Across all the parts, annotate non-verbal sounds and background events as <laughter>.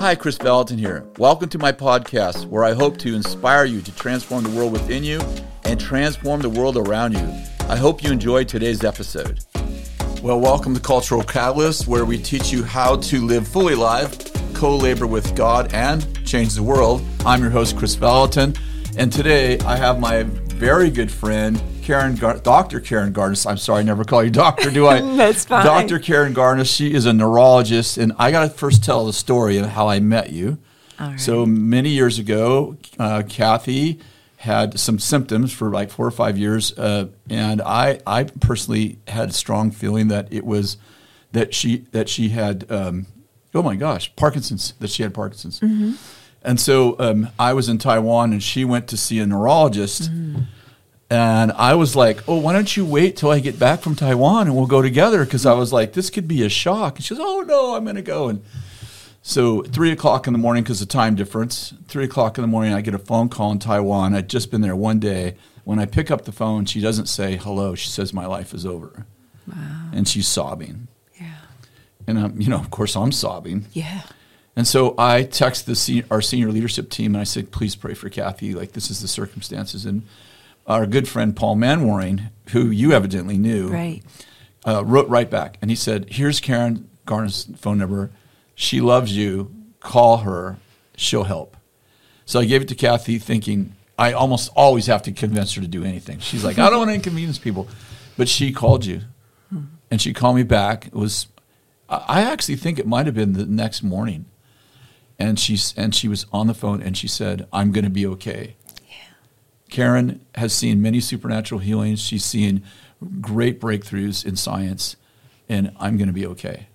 Hi, Kris Vallotton here. Welcome to my podcast where I hope to inspire you to transform the world within you and transform the world around you. I hope you enjoyed today's episode. Well, welcome to Cultural Catalyst, where we teach you how to live fully alive, co labor with God, and change the world. I'm your host, Kris Vallotton, and today I have my very good friend, Karen, Gar- Dr. Karen Garnaas. I'm sorry, I never call you doctor, do I? <laughs> That's fine. Dr. Karen Garnaas. She is a neurologist, and I got to first tell the story of how I met you. Right. So many years ago, uh, Kathy had some symptoms for like four or five years, uh, and I, I personally had a strong feeling that it was that she that she had, um, oh my gosh, Parkinson's. That she had Parkinson's. Mm-hmm. And so um, I was in Taiwan, and she went to see a neurologist. And I was like, "Oh, why don't you wait till I get back from Taiwan and we'll go together?" Because I was like, "This could be a shock." And she goes, "Oh no, I'm going to go." And so three o'clock in the morning, because of time difference, three o'clock in the morning, I get a phone call in Taiwan. I'd just been there one day. When I pick up the phone, she doesn't say hello. She says, "My life is over," Wow. and she's sobbing. Yeah. And I'm, you know, of course, I'm sobbing. Yeah. And so I text the se- our senior leadership team and I said, please pray for Kathy. Like this is the circumstances. And our good friend Paul Manwaring, who you evidently knew, Right. uh, wrote right back and he said, here's Karen Garnaas's phone number. She loves you. Call her. She'll help. So I gave it to Kathy, thinking I almost always have to convince her to do anything. She's like, I don't want to inconvenience people, but she called you, and she called me back. It was, I actually think it might have been the next morning, and she's and she was on the phone and she said, "I'm going to be okay." Karen has seen many supernatural healings. She's seen great breakthroughs in science, and I'm going to be okay.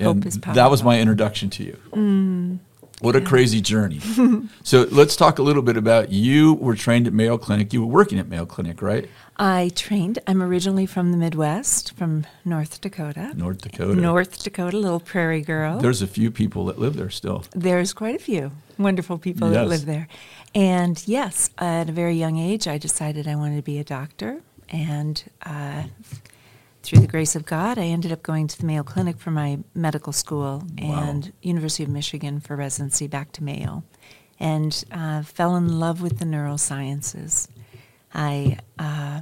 Hope And that was my introduction to you. Mm. What a crazy journey. <laughs> so let's talk a little bit about you were trained at Mayo Clinic. You were working at Mayo Clinic, right? I trained. I'm originally from the Midwest, from North Dakota. North Dakota. North Dakota, little prairie girl. There's a few people that live there still. There's quite a few wonderful people that live there. And yes, at a very young age, I decided I wanted to be a doctor. And uh, through the grace of God, I ended up going to the Mayo Clinic for my medical school and University of Michigan for residency back to Mayo. And uh, fell in love with the neurosciences. I, uh,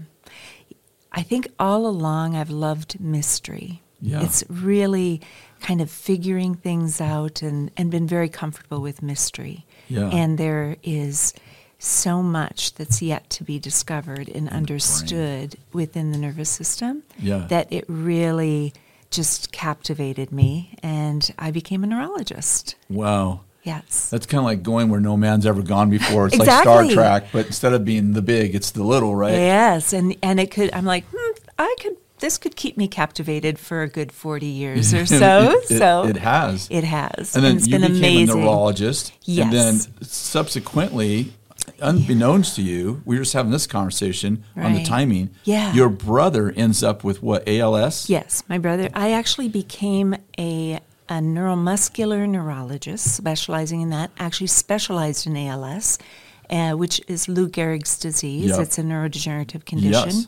I think all along I've loved mystery. Yeah. It's really kind of figuring things out and, and been very comfortable with mystery. Yeah. And there is so much that's yet to be discovered and understood within the nervous system Yeah. that it really just captivated me and I became a neurologist. Wow. Yes. That's kind of like going where no man's ever gone before. It's like Star Trek, but instead of being the big, it's the little, right? Yes, and and it could. I'm like, hmm, I could. This could keep me captivated for a good forty years <laughs> or so. It- it- so it has. It has. And then it's you been became amazing. a neurologist. Yes. And then subsequently, unbeknownst to you, we were just having this conversation on the timing. Yeah. Your brother ends up with what, ALS? Yes, my brother. I actually became a a neuromuscular neurologist, specializing in that. Actually, specialized in ALS, uh, which is Lou Gehrig's disease. Yep. It's a neurodegenerative condition Yes.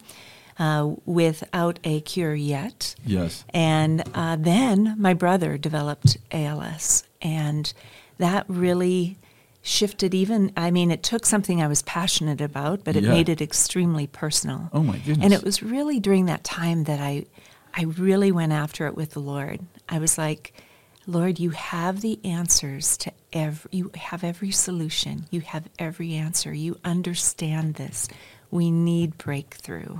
Uh, without a cure yet. Yes. And uh, then my brother developed ALS, and that really shifted even. I mean, it took something I was passionate about, but it Yeah. made it extremely personal. Oh, my goodness. And it was really during that time that I, I really went after it with the Lord. I was like, Lord, you have the answers to every. You have every solution. You have every answer. You understand this. We need breakthrough.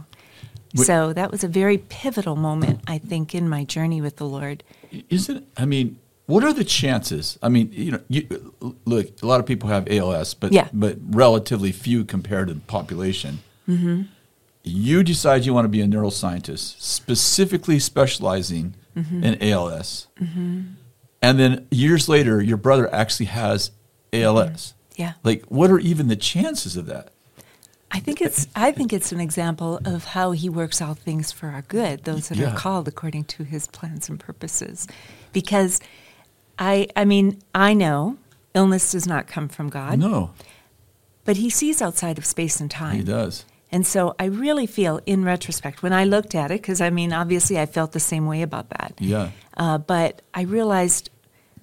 So that was a very pivotal moment, I think, in my journey with the Lord. Isn't I mean, what are the chances? I mean, you know, you, look, a lot of people have ALS, but Yeah. but relatively few compared to the population. Mm-hmm. You decide you want to be a neuroscientist, specifically specializing Mm-hmm. in ALS, and then years later, your brother actually has ALS. Yeah. Like, what are even the chances of that? I think it's I think it's an example of how he works all things for our good, those that Yeah. are called according to his plans and purposes. Because I I mean, I know illness does not come from God, No, but he sees outside of space and time. he does. And so I really feel in retrospect when I looked at it because I mean obviously I felt the same way about that. Yeah. Uh, but I realized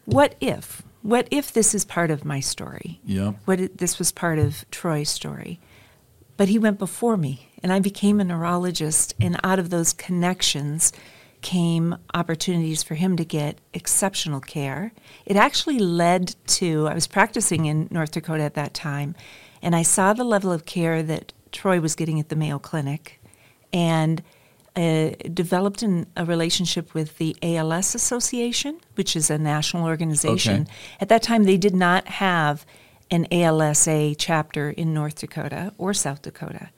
what if what if this is part of my story? Yeah. What if this was part of Troy's story? But he went before me, and I became a neurologist, and out of those connections came opportunities for him to get exceptional care. It actually led to, I was practicing in North Dakota at that time, and I saw the level of care that Troy was getting at the Mayo Clinic, and uh, developed an, a relationship with the ALS Association, which is a national organization. Okay. At that time, they did not have an ALSA chapter in North Dakota or South Dakota,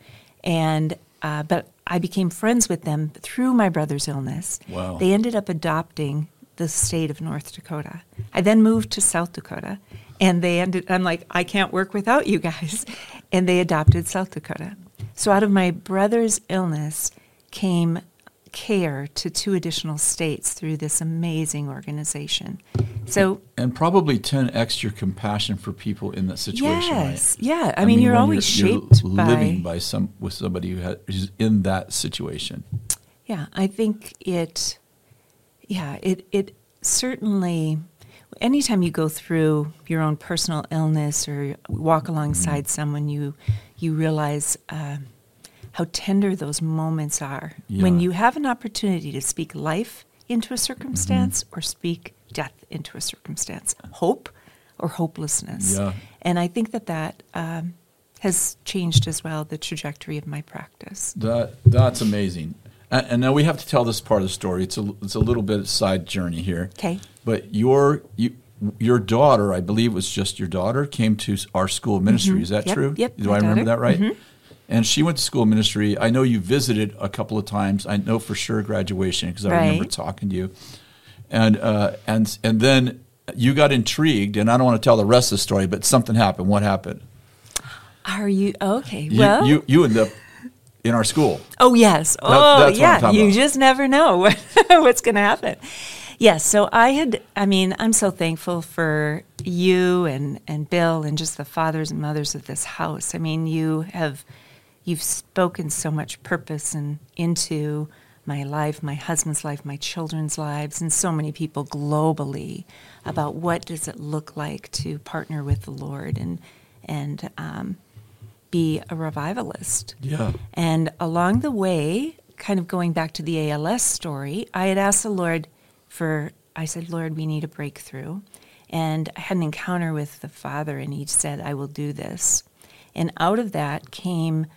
and uh, but I became friends with them through my brother's illness. Wow. They ended up adopting the state of North Dakota. I then moved to South Dakota, and they ended. I'm like, I can't work without you guys, <laughs> and they adopted South Dakota. So out of my brother's illness came care to two additional states through this amazing organization. So And probably 10x your compassion for people in that situation, yes, right? yeah. I, mean, you're always you're shaped living by by some with somebody who's in that situation. Yeah, I think it. Yeah, it it certainly. Anytime you go through your own personal illness or walk alongside someone, you you realize um how tender those moments are when you have an opportunity to speak life into a circumstance or speak death into a circumstance, hope or hopelessness. Yeah. And I think that that um, has changed as well the trajectory of my practice. That that's amazing. And, and now we have to tell this part of the story. It's a it's a little bit side journey here. Okay. But your you, your daughter, I believe it was just your daughter, came to our school of ministry. Is that Mm-hmm. Yep, true? yep, Do I remember daughter. Mm-hmm. that right? And she went to school ministry. I know you visited a couple of times. I know for sure graduation because I remember talking to you. And uh, and and then you got intrigued, and I don't want to tell the rest of the story, but something happened. What happened? Are you okay? You well, you, you ended up in our school. Oh yes. Oh what I'm yeah. You about. just never know <laughs> what's going to happen. Yes. So I had. I mean, I'm so thankful for you and and Bill and just the fathers and mothers of this house. I mean, you have you've spoken so much purpose and into my life, my husband's life, my children's lives, and so many people globally about what does it look like to partner with the Lord and and um, be a revivalist. Yeah. And along the way, kind of going back to the ALS story, I had asked the Lord for, I said, Lord, we need a breakthrough. And I had an encounter with the Father, and he said, I will do this. And out of that came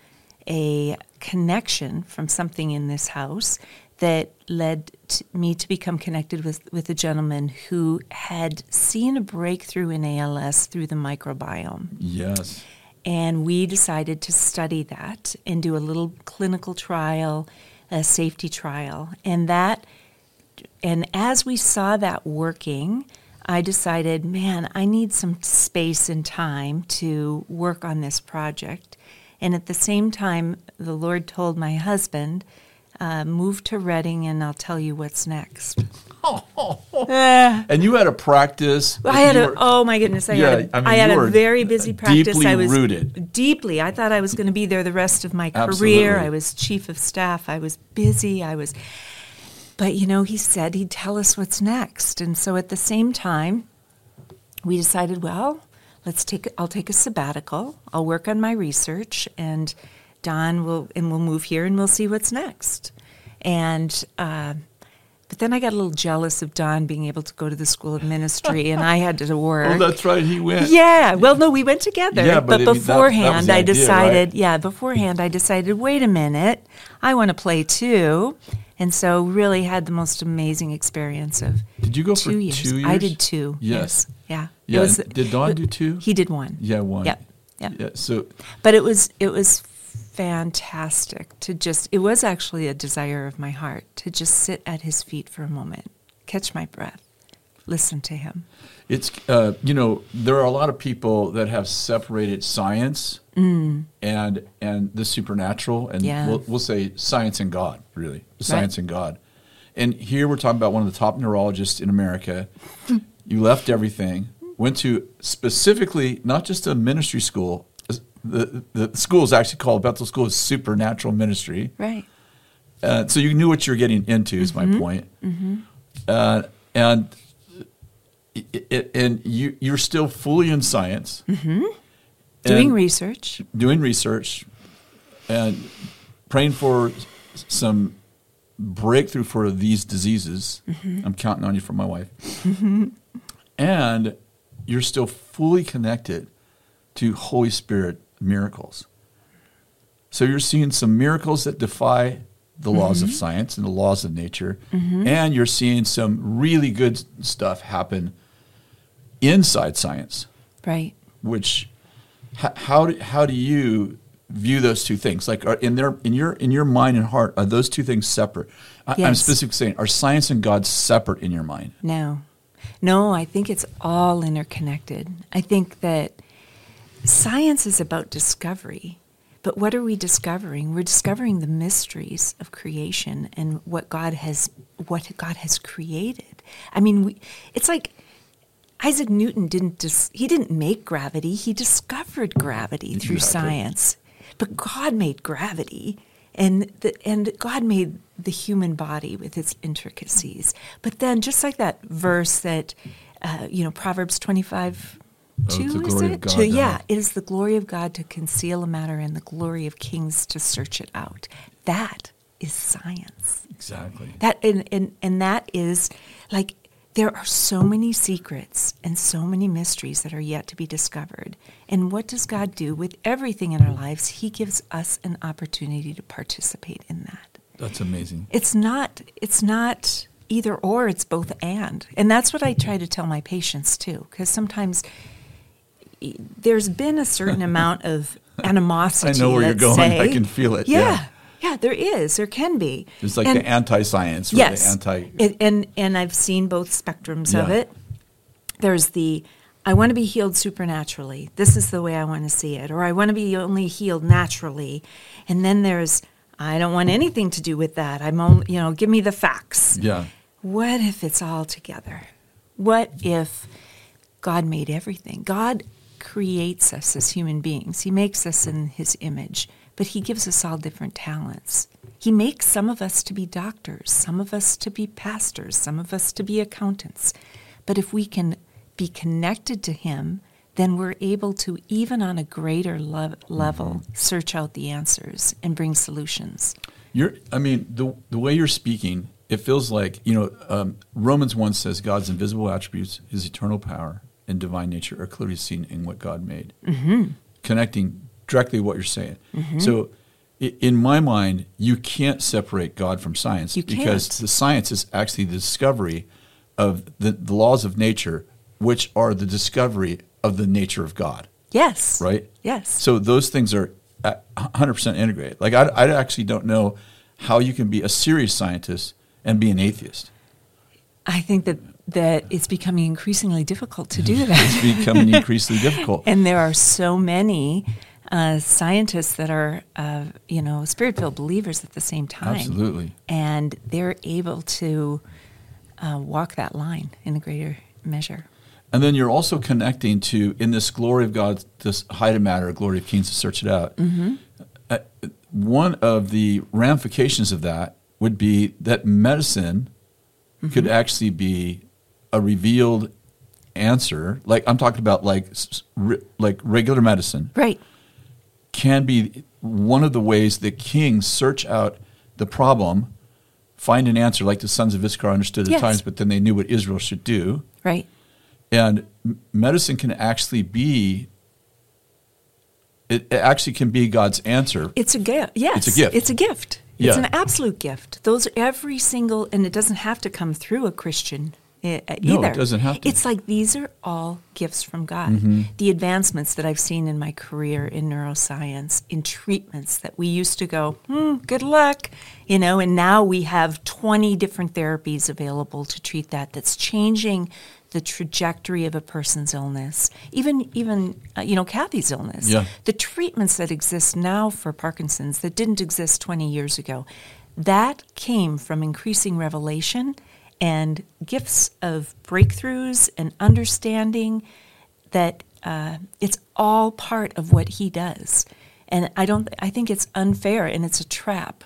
a connection from something in this house that led to me to become connected with, with a gentleman who had seen a breakthrough in ALS through the microbiome. Yes. And we decided to study that and do a little clinical trial, a safety trial. And that, and as we saw that working, I decided, man, I need some space and time to work on this project. And at the same time, the Lord told my husband, uh, move to Redding and I'll tell you what's next. Eh. <laughs> And you had a practice. I had a were- oh my goodness! I Yeah, had a, I mean, I had a very busy practice. deeply I was rooted. deeply. I thought I was going to be there the rest of my career. Absolutely. career. I was chief of staff. I was busy. I was, but you know, he said he'd tell us what's next, and so at the same time, we decided, well, let's take. I'll take a sabbatical. I'll work on my research, and Don will and we'll move here, and we'll see what's next. And. Uh, but then I got a little jealous of Don being able to go to the school of ministry, and I had to work. <laughs> Oh, that's right. He went. Yeah, well, no, we went together. Yeah, but I mean, that- that beforehand, I idea, decided, right? yeah, beforehand, I decided, wait a minute, I want to play too. And so, really had the most amazing experience of Did you go for two years. I did two. Yes. Yeah. Yeah. was- Did Don do two? He did one. Yeah, one. Yep. Yep. Yeah. So But it was it was fantastic to just it was actually a desire of my heart to just sit at his feet for a moment, catch my breath, listen to him. it's uh, you know there are a lot of people that have separated science and and the supernatural and Mm. Yeah. we'll, we'll say science and God really science and God. And here we're talking about one of the top neurologists in America. <laughs> you left everything, went to specifically not just a ministry school. The, the school is actually called Bethel School of Supernatural Ministry. Right. Uh, so you knew what you're getting into. Is Mm-hmm. my point. Uh, and it, it, and you you're still fully in science, Mm-hmm. Doing research. doing research, and praying for some breakthrough for these diseases. Mm-hmm. I'm counting on you for my wife, and you're still fully connected to Holy Spirit miracles. So you're seeing some miracles that defy the laws Mm-hmm. of science and the laws of nature, and you're seeing some really good stuff happen inside science. Right. Which, h- how do, how do you view those two things? Like, are in their in your in your mind and heart, are those two things separate? I, I'm specifically saying, are science and God separate in your mind? No. No, I think it's all interconnected. I think that science is about discovery. But what are we discovering? We're discovering the mysteries of creation and what God has what God has created. I mean, we, it's like Isaac Newton didn't dis, he didn't make gravity, he discovered gravity through Exactly. science. But God made gravity and the, and God made the human body with its intricacies. But then just like that verse that uh, you know Proverbs 25 Oh, Oh, Two, the is glory of it? God, To- yeah. it is the glory of God to conceal a matter and the glory of kings to search it out. That is science. Exactly. That and, and, and that is like there are so many secrets and so many mysteries that are yet to be discovered. And what does God do with everything in our lives? He gives us an opportunity to participate in that. That's amazing. It's not it's not either or, it's both and. And that's what I try to tell my patients too, because sometimes there's been a certain <laughs> amount of animosity. I know where you're going. I can feel it, Yeah. yeah. yeah. there is. There can be. It's like And- the anti-science or yes. the anti. It- and and I've seen both spectrums of it. There's the I want to be healed supernaturally. This is the way I want to see it, or I want to be only healed naturally. And then there's I don't want anything to do with that. I'm only, you know, give me the facts. Yeah. What if it's all together? What if God made everything? God creates us as human beings. He makes us in his image, but he gives us all different talents. He makes some of us to be doctors, some of us to be pastors, some of us to be accountants. But if we can be connected to him, then we're able to, even on a greater lev- level, search out the answers and bring solutions. You're, I mean, the the way you're speaking, it feels like you know. Um, Romans one says God's invisible attributes, His eternal power and divine nature are clearly seen in what God made. Mm-hmm. Connecting directly what you're saying. Mm-hmm. So, in my mind, you can't separate God from science You because can't. the science is actually the discovery of the, the laws of nature, which are the discovery of the nature of God. Yes. Right. Yes. So those things are 100% integrated. Like I, I actually don't know how you can be a serious scientist and be an atheist. I think that that it's becoming increasingly difficult to do that. It's <laughs> becoming <laughs> increasingly difficult. and there are so many uh, scientists that are, uh, you know, spirit-filled believers at the same time. Absolutely. And they're able to uh, walk that line in a greater measure. And then you're also connecting to in this glory of God, this height of matter, glory of kings to search it out. Uh, one of the ramifications of that would be that medicine could actually be a revealed answer. Like I'm talking about, like s- s- re- like regular medicine. Right. can be one of the ways that kings search out the problem, find an answer, like the sons of Issachar understood the Yes. times, but then they knew what Israel should do. Right. And medicine can actually be, it, it actually can be God's answer. It's a gift. Yes. It's a gift. It's a gift. It's Yeah. an absolute gift. Those are every single, and it doesn't have to come through a Christian uh, No, it doesn't have to. It's like these are all gifts from God. The advancements that I've seen in my career in neuroscience, in treatments that we used to go, hmm, good luck, you know, and now we have 20 different therapies available to treat that. That's changing the trajectory of a person's illness. Even, even uh, you know, Kathy's illness. Yeah. The treatments that exist now for Parkinson's that didn't exist 20 years ago, that came from increasing revelation and gifts of breakthroughs and understanding that uh, it's all part of what he does. And I don't. I think it's unfair and it's a trap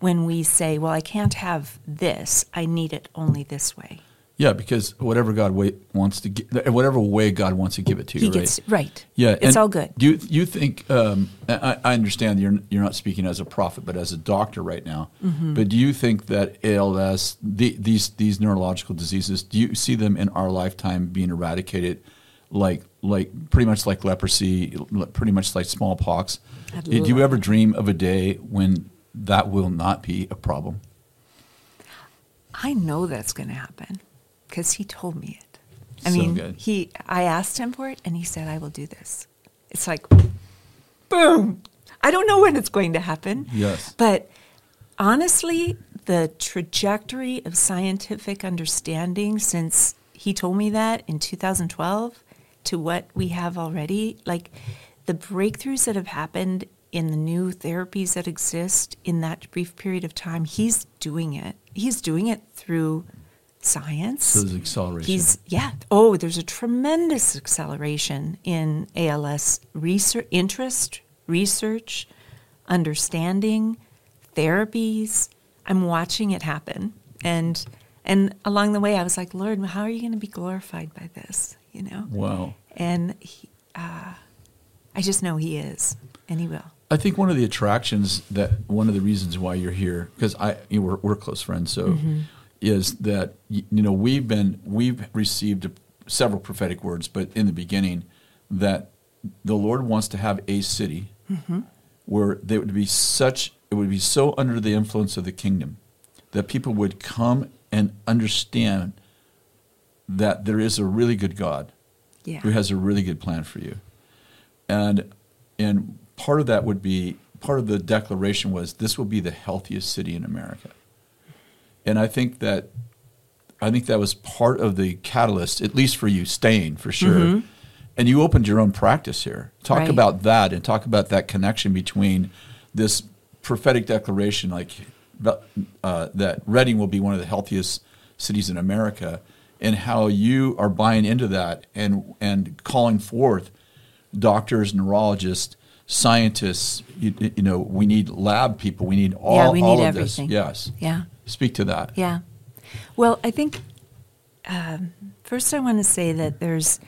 when we say, "Well, I can't have this. I need it only this way." Yeah, because whatever God way, wants to, gi- whatever way God wants to give it to He you, gets right? right. Yeah, it's and all good. Do you, you think? Um, I, I understand you're you're not speaking as a prophet, but as a doctor right now. Mm-hmm. But do you think that ALS, the, these these neurological diseases, do you see them in our lifetime being eradicated, like like pretty much like leprosy, pretty much like smallpox? I'd Do you ever dream of a day when that will not be a problem? I know that's going to happen because he told me it. I So mean, good. he. I asked him for it, and he said, "I will do this." It's like, boom. I don't know when it's going to happen. Yes. But honestly, the trajectory of scientific understanding since he told me that in 2012 to what we have already, like the breakthroughs that have happened in the new therapies that exist in that brief period of time, he's doing it. He's doing it through science. So there's acceleration. He's yeah. Oh, there's a tremendous acceleration in ALS research, interest, research, understanding, therapies. I'm watching it happen, and and along the way, I was like, Lord, how are you going to be glorified by this? You know, wow. and he, uh, I just know He is, and He will. I think one of the attractions that one of the reasons why you're here because I you know, we're, we're close friends so is that you know we've been we've received several prophetic words but in the beginning that the Lord wants to have a city mm-hmm. where there would be such it would be so under the influence of the kingdom that people would come and understand that there is a really good God Yeah. who has a really good plan for you. And and part of that would be part of the declaration was this will be the healthiest city in America. And I think that I think that was part of the catalyst, at least for you staying for sure. And you opened your own practice here. Talk Right. about that and talk about that connection between this prophetic declaration, like uh, that Redding will be one of the healthiest cities in America, and how you are buying into that and and calling forth doctors, neurologists, scientists. You, you know, we need lab people. We need all, Yeah, we all need of everything. this. Yes. Yeah. Speak to that. Yeah. Well, I think um, first I want to say that there's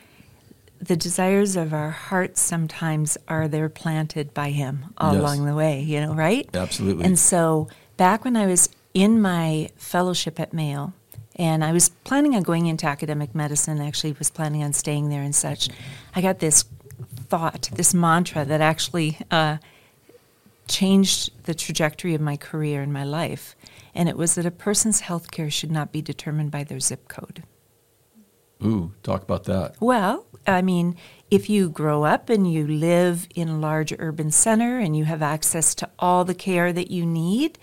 the desires of our hearts sometimes are they're planted by Him all Yes. along the way, you know, right? Absolutely. And so back when I was in my fellowship at Mayo, and I was planning on going into academic medicine, actually was planning on staying there and such, I got this thought, this mantra that actually uh, changed the trajectory of my career and my life. And it was that a person's health care should not be determined by their zip code. Ooh, talk about that. Well, I mean, if you grow up and you live in a large urban center and you have access to all the care that you need,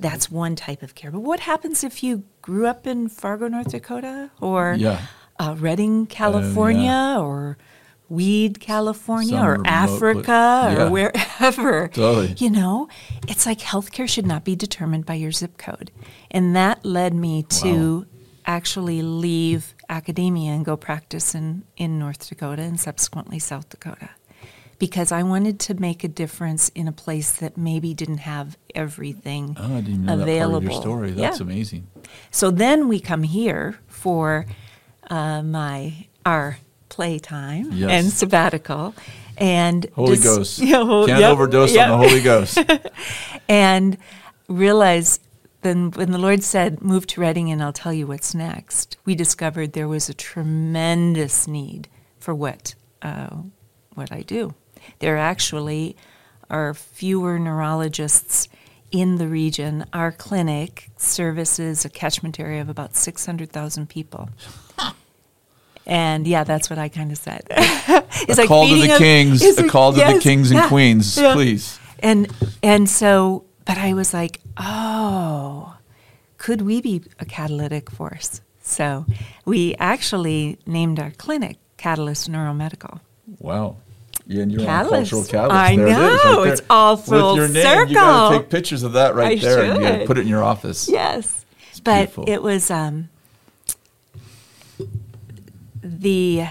that's one type of care. But what happens if you grew up in Fargo, North Dakota, or Yeah. uh, Redding, California, or Weed, California, Some or Africa, Yeah. or wherever? <laughs> Totally. You know, it's like healthcare should not be determined by your zip code. And that led me to Wow. actually leave academia and go practice in, in North Dakota and subsequently South Dakota. Because I wanted to make a difference in a place that maybe didn't have everything Oh, I didn't know available. that part of your story. That's Yeah. amazing. So then we come here for uh, my our playtime Yes. and sabbatical, and Holy dis- Ghost. <laughs> Yeah, hol- Can't yep, overdose yep. on the Holy Ghost. <laughs> and realize then when the Lord said, "Move to Redding, and I'll tell you what's next," we discovered there was a tremendous need for what uh, what I do. There actually are fewer neurologists in the region. Our clinic services a catchment area of about six hundred thousand people. And yeah, that's what I kind of said. <laughs> it's a call to the kings, it's a like- call to the kings and yeah, queens, yeah. please. And and so, but I was like, oh, could we be a catalytic force? So we actually named our clinic Catalyst Neuromedical. Wow. Yeah, and you're Catalyst. on cultural catalyst. I there it is, right know, it's all full With your name, you got to take pictures of that right I there, and you got to put it in your office. Yes, but beautiful. it was um, the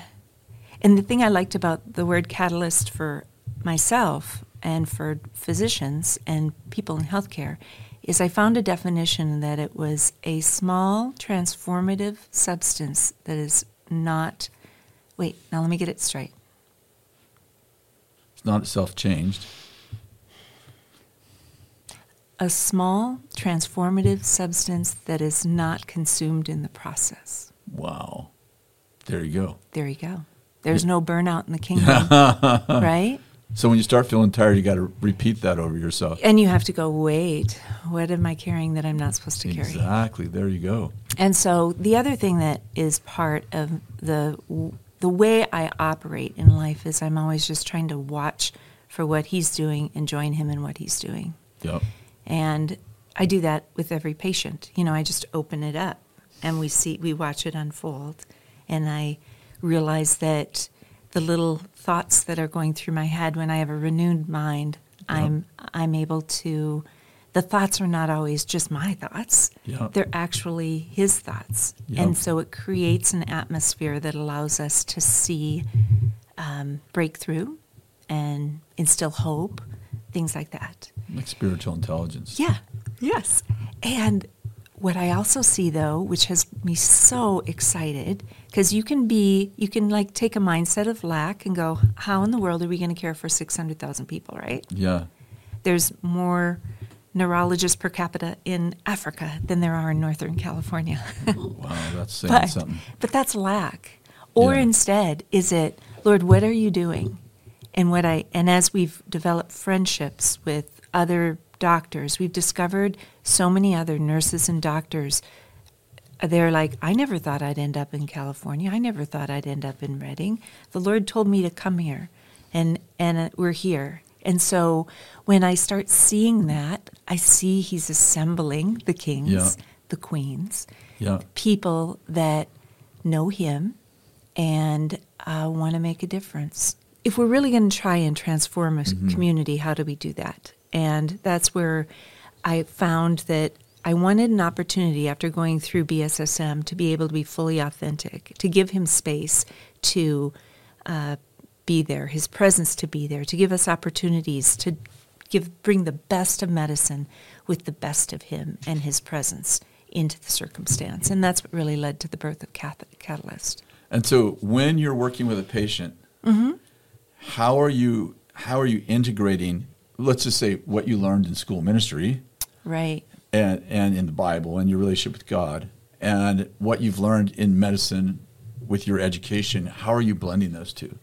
and the thing I liked about the word catalyst for myself and for physicians and people in healthcare is I found a definition that it was a small transformative substance that is not. Wait, now let me get it straight. It's not itself changed. A small transformative substance that is not consumed in the process. Wow. There you go. There you go. There's no burnout in the <laughs> kingdom, right? So when you start feeling tired, you got to repeat that over yourself. And you have to go, wait, what am I carrying that I'm not supposed to carry? Exactly. There you go. And so the other thing that is part of the the way I operate in life is I'm always just trying to watch for what he's doing and join him in what he's doing. Yep. And I do that with every patient. You know, I just open it up and we see we watch it unfold and I realize that the little thoughts that are going through my head when I have a renewed mind. I'm I'm able to the thoughts are not always just my thoughts. They're actually his thoughts. And so it creates an atmosphere that allows us to see um, breakthrough and instill hope, things like that. Like spiritual intelligence. Yeah, yes. And what I also see though, which has me so excited, because you can be, you can like take a mindset of lack and go, how in the world are we going to care for 600,000 people, right? Yeah. There's more neurologists per capita in Africa than there are in Northern California. <laughs> Wow. That's <laughs> saying but, something. but that's lack. Or Yeah. instead, is it, Lord, what are you doing? And what I and as we've developed friendships with other doctors, we've discovered so many other nurses and doctors. They're like, I never thought I'd end up in California. I never thought I'd end up in Redding. The Lord told me to come here, and and uh, we're here. And so when I start seeing that, I see He's assembling the kings, Yeah. the queens, Yeah. people that know him and uh, want to make a difference. If we're really going to try and transform a s- community, how do we do that? And that's where I found that I wanted an opportunity after going through BSSM to be able to be fully authentic, to give him space to uh, be there, his presence to be there, to give us opportunities to give bring the best of medicine with the best of him and his presence into the circumstance. And that's what really led to the birth of Catalyst. And so when you're working with a patient, Mm-hmm. how are you how are you integrating let's just say what you learned in school ministry Right. And, and in the Bible and your relationship with God and what you've learned in medicine with your education, how are you blending those two?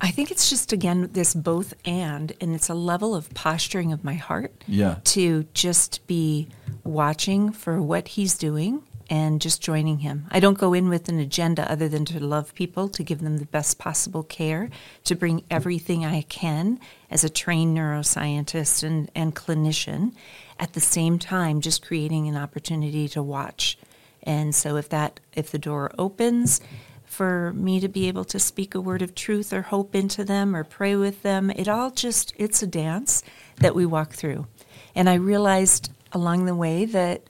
I think it's just again this both and, and it's a level of posturing of my heart Yeah. to just be watching for what he's doing and just joining him. I don't go in with an agenda other than to love people, to give them the best possible care, to bring everything I can as a trained neuroscientist and, and clinician. At the same time, just creating an opportunity to watch. And so if that if the door opens, for me to be able to speak a word of truth or hope into them or pray with them. It all just, it's a dance that we walk through. And I realized along the way that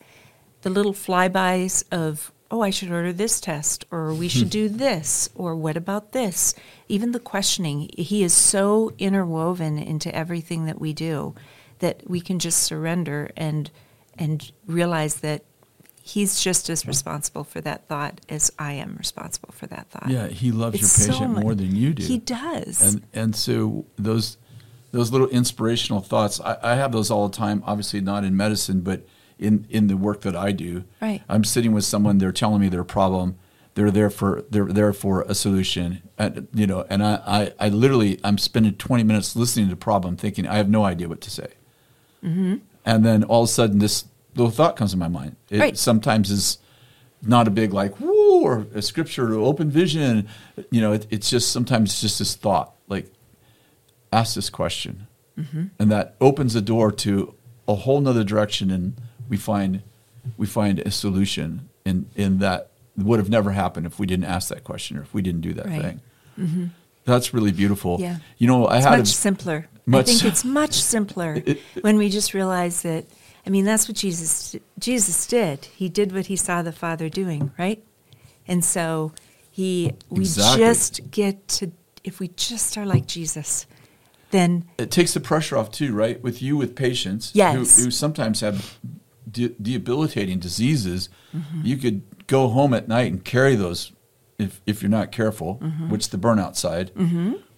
the little flybys of, oh, I should order this test, or we should hmm. do this, or what about this? Even the questioning, he is so interwoven into everything that we do that we can just surrender and and realize that he's just as responsible for that thought as I am responsible for that thought. Yeah, he loves It's your patient mu- more than you do. He does. and and so those those little inspirational thoughts I, I have those all the time obviously not in medicine but in in the work that i do. Right. i'm sitting with someone they're telling me their problem. They're there for they're there for a solution. And you know and i i, I literally i'm spending 20 minutes listening to the problem thinking i have no idea what to say. Mm-hmm. and then all of a sudden this little thought comes in my mind. It Right. sometimes is not a big like woo or a scripture or open vision. You know it, it's just sometimes it's just this thought like ask this question. And that opens the door to a whole nother direction and we find we find a solution in in that would have never happened if we didn't ask that question or if we didn't do that Right. thing mm-hmm. that's really beautiful Yeah. you know i it's had much a, simpler. much- I think it's much simpler <laughs> when we just realize that. I mean, that's what Jesus Jesus did. He did what he saw the Father doing, right? And so he we Exactly. just get to if we just are like Jesus, then it takes the pressure off too, right? With you with patients Yes. who, who sometimes have de- debilitating diseases, Mm-hmm. you could go home at night and carry those if if you're not careful, Mm-hmm. which the burnout side,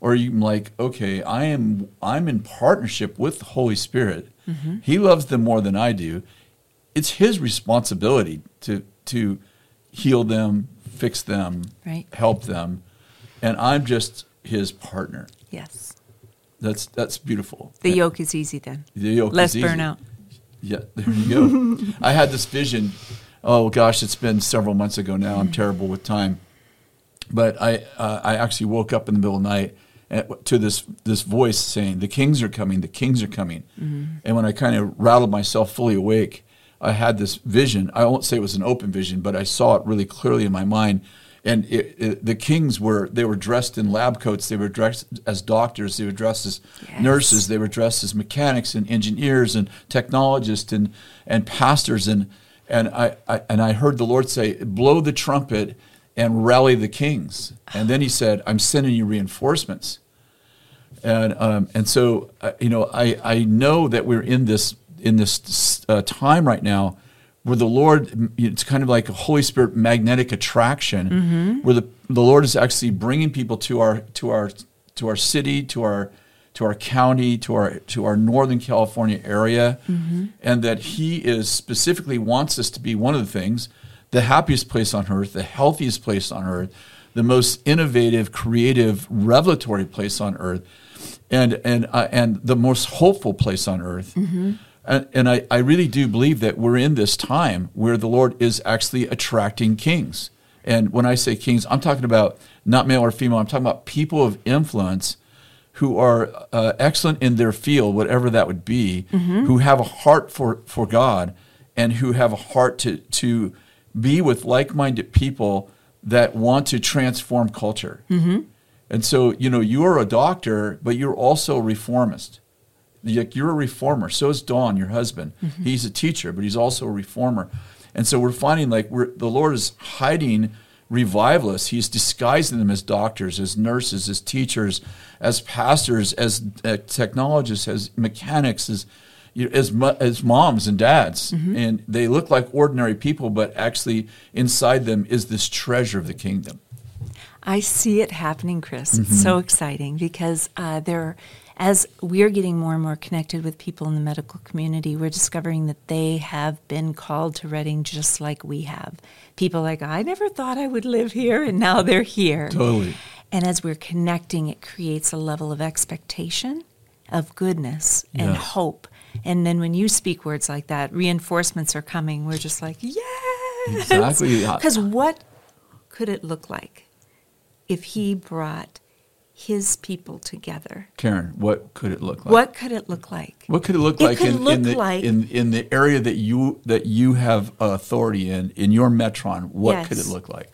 or you can like, okay, I am I'm in partnership with the Holy Spirit. Mm-hmm. He loves them more than I do. It's His responsibility to to heal them, fix them, Right. help them, and I'm just His partner. yes, That's that's beautiful. the yoke is easy then. The yoke Less is easy. burnout. Yeah, there you go. <laughs> I had this vision. Oh gosh, it's been several months ago now. I'm terrible with time, but I uh, I actually woke up in the middle of the night at, to this this voice saying, "The kings are coming. The kings are coming." And when I kind of rattled myself fully awake, I had this vision. I won't say it was an open vision, but I saw it really clearly in my mind. And it, it, the kings were they were dressed in lab coats. They were dressed as doctors. They were dressed as Yes. nurses. They were dressed as mechanics and engineers and technologists and, and pastors and and I, I and I heard the Lord say, "Blow the trumpet and rally the kings." And then He said, "I'm sending you reinforcements." And um, and so uh, you know, I I know that we're in this in this uh, time right now where the Lord it's kind of like a Holy Spirit magnetic attraction, where the the Lord is actually bringing people to our to our to our city, to our to our county, to our to our Northern California area, and that He is specifically wants us to be one of the things, the happiest place on earth, the healthiest place on earth, the most innovative, creative, revelatory place on earth, and and uh, and the most hopeful place on earth. And, and I, I really do believe that we're in this time where the Lord is actually attracting kings. And when I say kings, I'm talking about not male or female. I'm talking about people of influence who are uh, excellent in their field, whatever that would be, who have a heart for, for God and who have a heart to, to be with like minded people that want to transform culture. And so, you know, you're a doctor, but you're also a reformist. Like you're a reformer. So is Don, your husband. He's a teacher, but he's also a reformer. And so we're finding like we're, the Lord is hiding revivalists. He's disguising them as doctors, as nurses, as teachers, as pastors, as uh, technologists, as mechanics, as you know, as as moms and dads, and they look like ordinary people, but actually inside them is this treasure of the kingdom. I see it happening, Kris. Mm-hmm. It's so exciting because uh, there, as we're getting more and more connected with people in the medical community, we're discovering that they have been called to Redding just like we have. People like I never thought I would live here, and now they're here. Totally. And as we're connecting, it creates a level of expectation, of goodness, and Yeah. hope. And then when you speak words like that, reinforcements are coming. We're just like, yes. Exactly. <laughs> Because what could it look like if he brought his people together? Karen, what could it look like? What could it look like? What could it look It like, in, look in, the, like- in in the area that you that you have authority in in your metron? What could it look like?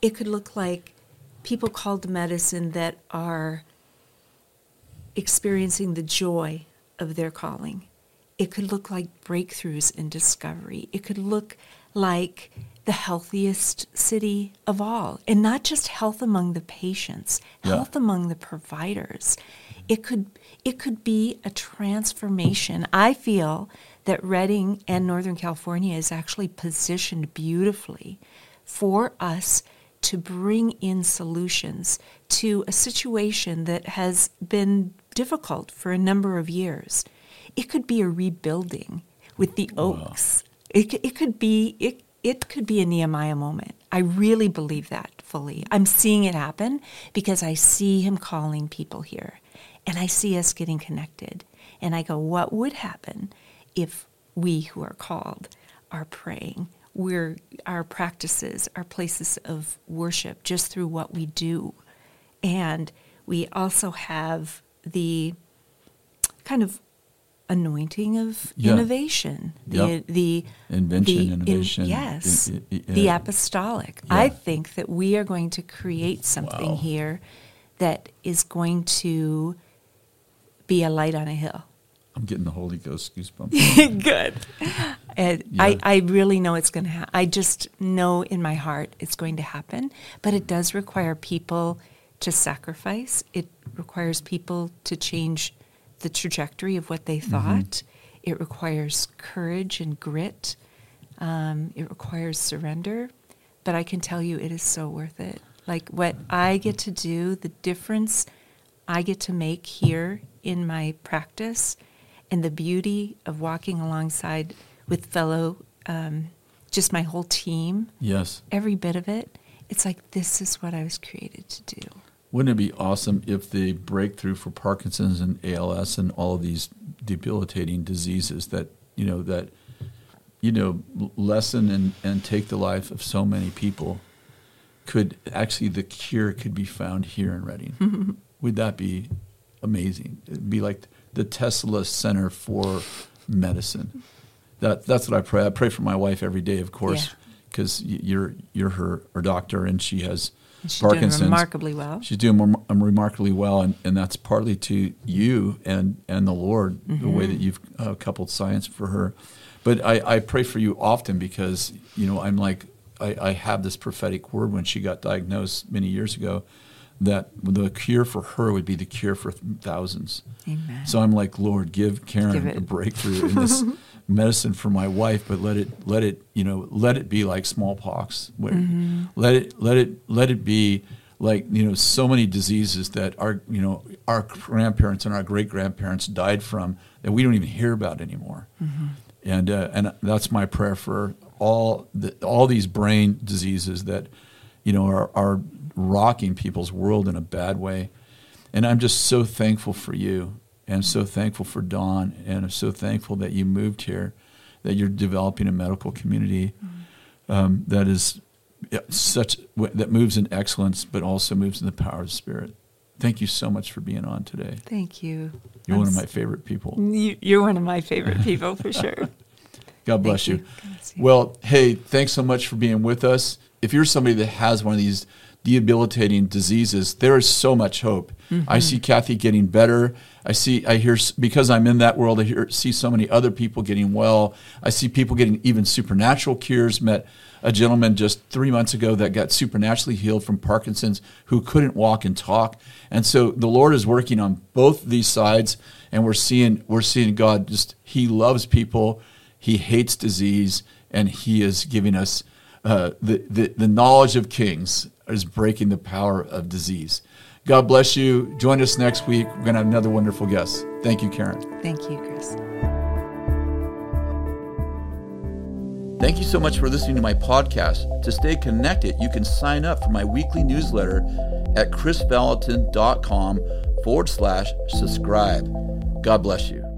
It could look like people called to medicine that are experiencing the joy of their calling. It could look like breakthroughs in discovery. It could look like the healthiest city of all. And not just health among the patients, Yeah. health among the providers. It could it could be a transformation. I feel that Redding and Northern California is actually positioned beautifully for us to bring in solutions to a situation that has been difficult for a number of years. It could be a rebuilding with the oaks. It, it could be it, it could be a Nehemiah moment. I really believe that fully. I'm seeing it happen because I see him calling people here and I see us getting connected. And I go, what would happen if we who are called are praying? We're our practices, our places of worship just through what we do. And we also have the kind of anointing of Yeah. innovation. The Yep. the Invention, the- in- innovation, yes. i- i- i- the apostolic. Yeah. I think that we are going to create something Wow. here that is going to be a light on a hill. I'm getting the Holy Ghost goosebumps. <laughs> Good. And Yeah. I, I really know it's going to happen. I just know in my heart it's going to happen. But it does require people to sacrifice. It requires people to change the trajectory of what they thought. It requires courage and grit. Um, it requires surrender. But I can tell you, it is so worth it. Like what I get to do, the difference I get to make here in my practice, and the beauty of walking alongside with fellow, um, just my whole team, Yes. every bit of it. It's like this is what I was created to do. Wouldn't it be awesome if the breakthrough for Parkinson's and ALS and all of these debilitating diseases that you know that you know lessen and, and take the life of so many people could actually the cure could be found here in Redding? <laughs> Would that be amazing? It'd be like the Tesla Center for Medicine. That that's what I pray. I pray for my wife every day, of course, Yeah. because you're you're her, her doctor and she has She's doing Parkinson's. remarkably well. She's doing rem- remarkably well, and, and that's partly to you and, and the Lord, the way that you've uh, coupled science for her. But I, I pray for you often because, you know, I'm like, I, I have this prophetic word when she got diagnosed many years ago that the cure for her would be the cure for thousands. Amen. So I'm like, Lord, give Karen Give a breakthrough in this <laughs> medicine for my wife, but let it let it you know let it be like smallpox. Where- Mm-hmm. Let it let it let it be like you know so many diseases that our you know our grandparents and our great grandparents died from that we don't even hear about anymore. Mm-hmm. And uh, and that's my prayer for all the, all these brain diseases that you know are are rocking people's world in a bad way. And I'm just so thankful for you and so thankful for Dawn and I'm so thankful that you moved here, that you're developing a medical community um, that is such that moves in excellence but also moves in the power of the spirit. Thank you so much for being on today. Thank you. You're I'm one of my favorite people. <laughs> You- You're one of my favorite people for sure. <laughs> God bless you. you. God bless you. Well, hey, thanks so much for being with us. If you're somebody that has one of these debilitating diseases, there is so much hope. I see Kathy getting better. I see, I hear, because I'm in that world, I hear, see so many other people getting well. I see people getting even supernatural cures. Met a gentleman just three months ago that got supernaturally healed from Parkinson's who couldn't walk and talk. And so the Lord is working on both these sides, and we're seeing, we're seeing God just, He loves people. He hates disease, and He is giving us uh, the, the, the knowledge of kings is breaking the power of disease. God bless you. Join us next week. We're going to have another wonderful guest. Thank you, Karen. Thank you, Kris. Thank you so much for listening to my podcast. To stay connected, you can sign up for my weekly newsletter at krisvallotton.com forward slash subscribe. God bless you.